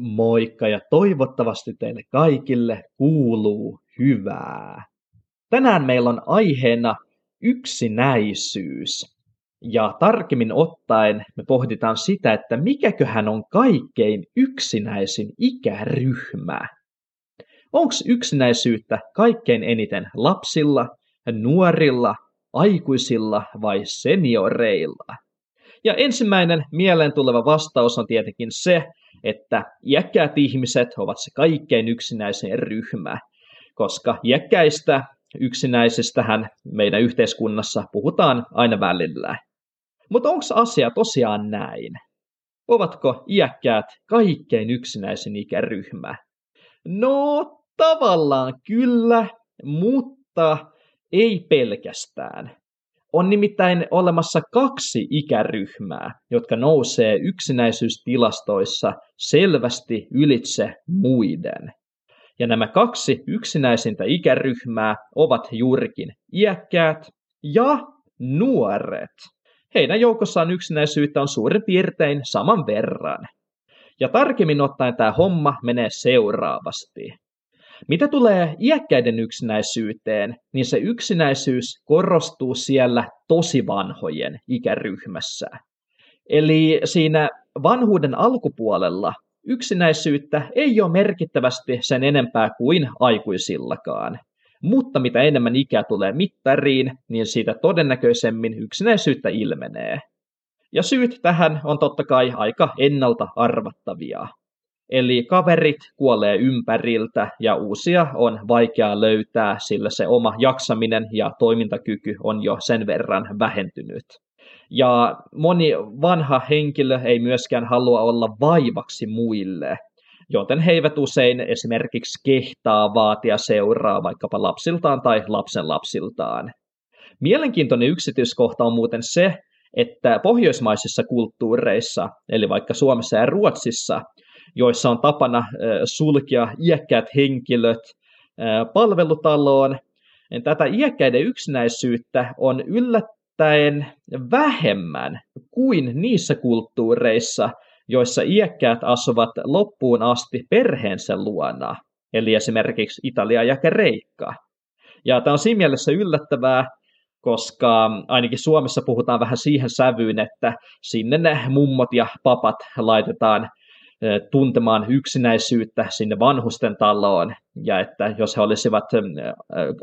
Moikka ja toivottavasti teille kaikille kuuluu hyvää. Tänään meillä on aiheena yksinäisyys. Ja tarkemmin ottaen me pohditaan sitä, että mikäköhän on kaikkein yksinäisin ikäryhmä. Onko yksinäisyyttä kaikkein eniten lapsilla, nuorilla, aikuisilla vai senioreilla? Ja ensimmäinen mieleen tuleva vastaus on tietenkin se, että iäkkäät ihmiset ovat se kaikkein yksinäisin ryhmä, koska iäkkäistä yksinäisistähän meidän yhteiskunnassa puhutaan aina välillä. Mutta onko asia tosiaan näin? Ovatko iäkkäät kaikkein yksinäisin ikäryhmä? No, tavallaan kyllä, mutta ei pelkästään. On nimittäin olemassa kaksi ikäryhmää, jotka nousee yksinäisyystilastoissa selvästi ylitse muiden. Ja nämä kaksi yksinäisintä ikäryhmää ovat juurikin iäkkäät ja nuoret. Heidän joukossaan yksinäisyyttä on suurin piirtein saman verran. Ja tarkemmin ottaen tämä homma menee seuraavasti. Mitä tulee iäkkäiden yksinäisyyteen, niin se yksinäisyys korostuu siellä tosi vanhojen ikäryhmässä. Eli siinä vanhuuden alkupuolella yksinäisyyttä ei ole merkittävästi sen enempää kuin aikuisillakaan. Mutta mitä enemmän ikää tulee mittariin, niin siitä todennäköisemmin yksinäisyyttä ilmenee. Ja syyt tähän on totta kai aika ennalta arvattavia. Eli kaverit kuolee ympäriltä ja uusia on vaikea löytää, sillä se oma jaksaminen ja toimintakyky on jo sen verran vähentynyt. Ja moni vanha henkilö ei myöskään halua olla vaivaksi muille, joten he eivät usein esimerkiksi kehtaa vaatia seuraa vaikkapa lapsiltaan tai lapsenlapsiltaan. Mielenkiintoinen yksityiskohta on muuten se, että pohjoismaisissa kulttuureissa, eli vaikka Suomessa ja Ruotsissa, joissa on tapana sulkea iäkkäät henkilöt palvelutaloon. Tätä iäkkäiden yksinäisyyttä on yllättäen vähemmän kuin niissä kulttuureissa, joissa iäkkäät asuvat loppuun asti perheensä luona, eli esimerkiksi Italia ja Kreikka. Ja tämä on siinä mielessä yllättävää, koska ainakin Suomessa puhutaan vähän siihen sävyyn, että sinne ne mummot ja papat laitetaan tuntemaan yksinäisyyttä sinne vanhusten taloon, ja että jos he olisivat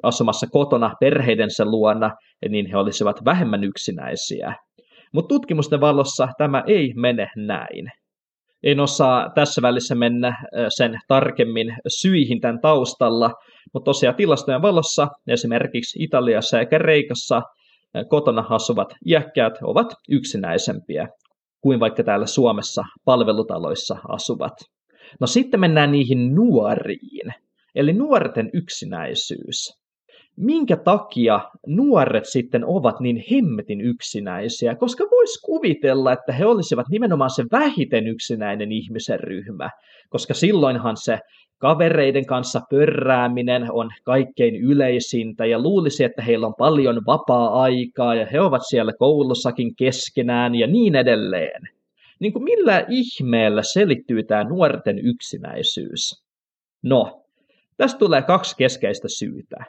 asumassa kotona perheidensä luona, niin he olisivat vähemmän yksinäisiä. Mutta tutkimusten valossa tämä ei mene näin. En osaa tässä välissä mennä sen tarkemmin syihin tämän taustalla, mutta tosiaan tilastojen valossa esimerkiksi Italiassa ja Kreikassa kotona asuvat iäkkäät ovat yksinäisempiä kuin vaikka täällä Suomessa palvelutaloissa asuvat. No sitten mennään niihin nuoriin, eli nuorten yksinäisyys. Minkä takia nuoret sitten ovat niin hemmetin yksinäisiä? Koska voisi kuvitella, että he olisivat nimenomaan se vähiten yksinäinen ihmisen ryhmä, koska silloinhan se kavereiden kanssa pörrääminen on kaikkein yleisintä ja luulisi, että heillä on paljon vapaa-aikaa ja he ovat siellä koulussakin keskenään ja niin edelleen. Niin kuin millä ihmeellä selittyy tämä nuorten yksinäisyys? No, tästä tulee kaksi keskeistä syytä.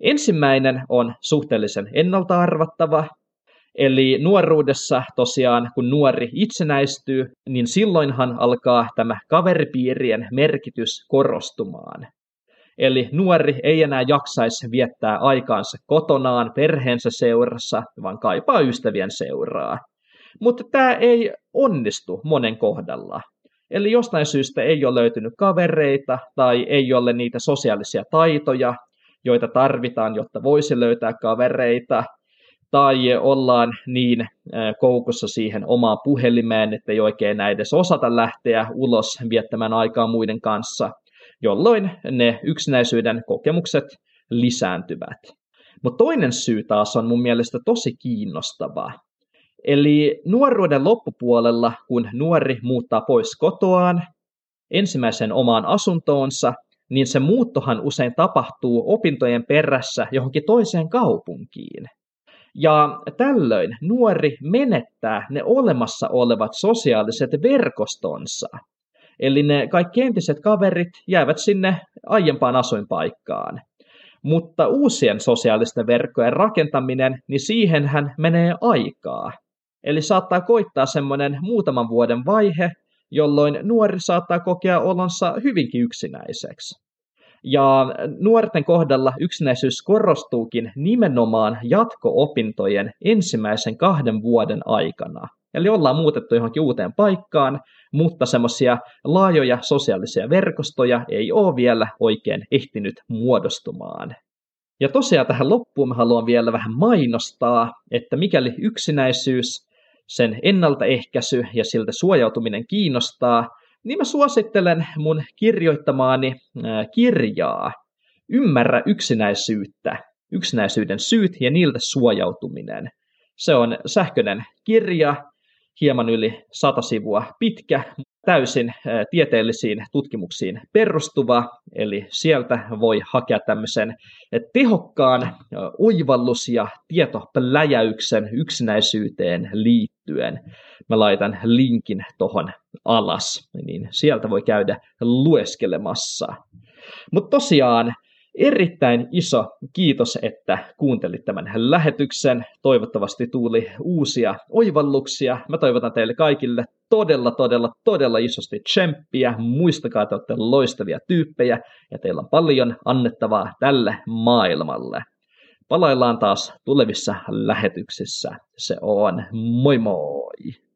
Ensimmäinen on suhteellisen ennalta arvattava, Eli nuoruudessa tosiaan, kun nuori itsenäistyy, niin silloinhan alkaa tämä kaveripiirien merkitys korostumaan. Eli nuori ei enää jaksaisi viettää aikaansa kotonaan perheensä seurassa, vaan kaipaa ystävien seuraa. Mutta tämä ei onnistu monen kohdalla. Eli jostain syystä ei ole löytynyt kavereita tai ei ole niitä sosiaalisia taitoja, joita tarvitaan, jotta voisi löytää kavereita – tai ollaan niin koukussa siihen omaan puhelimeen, että ei oikein enää edes osata lähteä ulos viettämään aikaa muiden kanssa, jolloin ne yksinäisyyden kokemukset lisääntyvät. Mutta toinen syy taas on mun mielestä tosi kiinnostava. Eli nuoruuden loppupuolella, kun nuori muuttaa pois kotoaan ensimmäisen omaan asuntoonsa, niin se muuttohan usein tapahtuu opintojen perässä johonkin toiseen kaupunkiin. Ja tällöin nuori menettää ne olemassa olevat sosiaaliset verkostonsa. Eli ne kaikki entiset kaverit jäävät sinne aiempaan asuinpaikkaan. Mutta uusien sosiaalisten verkkojen rakentaminen, niin siihenhän menee aikaa. Eli saattaa koittaa semmoinen muutaman vuoden vaihe, jolloin nuori saattaa kokea olonsa hyvinkin yksinäiseksi. Ja nuorten kohdalla yksinäisyys korostuukin nimenomaan jatko-opintojen ensimmäisen kahden vuoden aikana. Eli ollaan muutettu johonkin uuteen paikkaan, mutta semmoisia laajoja sosiaalisia verkostoja ei ole vielä oikein ehtinyt muodostumaan. Ja tosiaan tähän loppuun haluan vielä vähän mainostaa, että mikäli yksinäisyys, sen ennaltaehkäisy ja siltä suojautuminen kiinnostaa, niin mä suosittelen mun kirjoittamaani kirjaa Ymmärrä yksinäisyyttä, yksinäisyyden syyt ja niiltä suojautuminen. Se on sähköinen kirja, hieman yli sata sivua pitkä, täysin tieteellisiin tutkimuksiin perustuva, eli sieltä voi hakea tämmöisen tehokkaan oivallus- ja tietopläjäyksen yksinäisyyteen liittyen. Mä laitan linkin tohon alas, niin sieltä voi käydä lueskelemassa. Mutta tosiaan, Erittäin iso kiitos, että kuuntelit tämän lähetyksen. Toivottavasti tuli uusia oivalluksia. Mä toivotan teille kaikille todella, todella, todella isosti tsemppiä. Muistakaa, että olette loistavia tyyppejä ja teillä on paljon annettavaa tälle maailmalle. Palaillaan taas tulevissa lähetyksissä. Se on moi moi!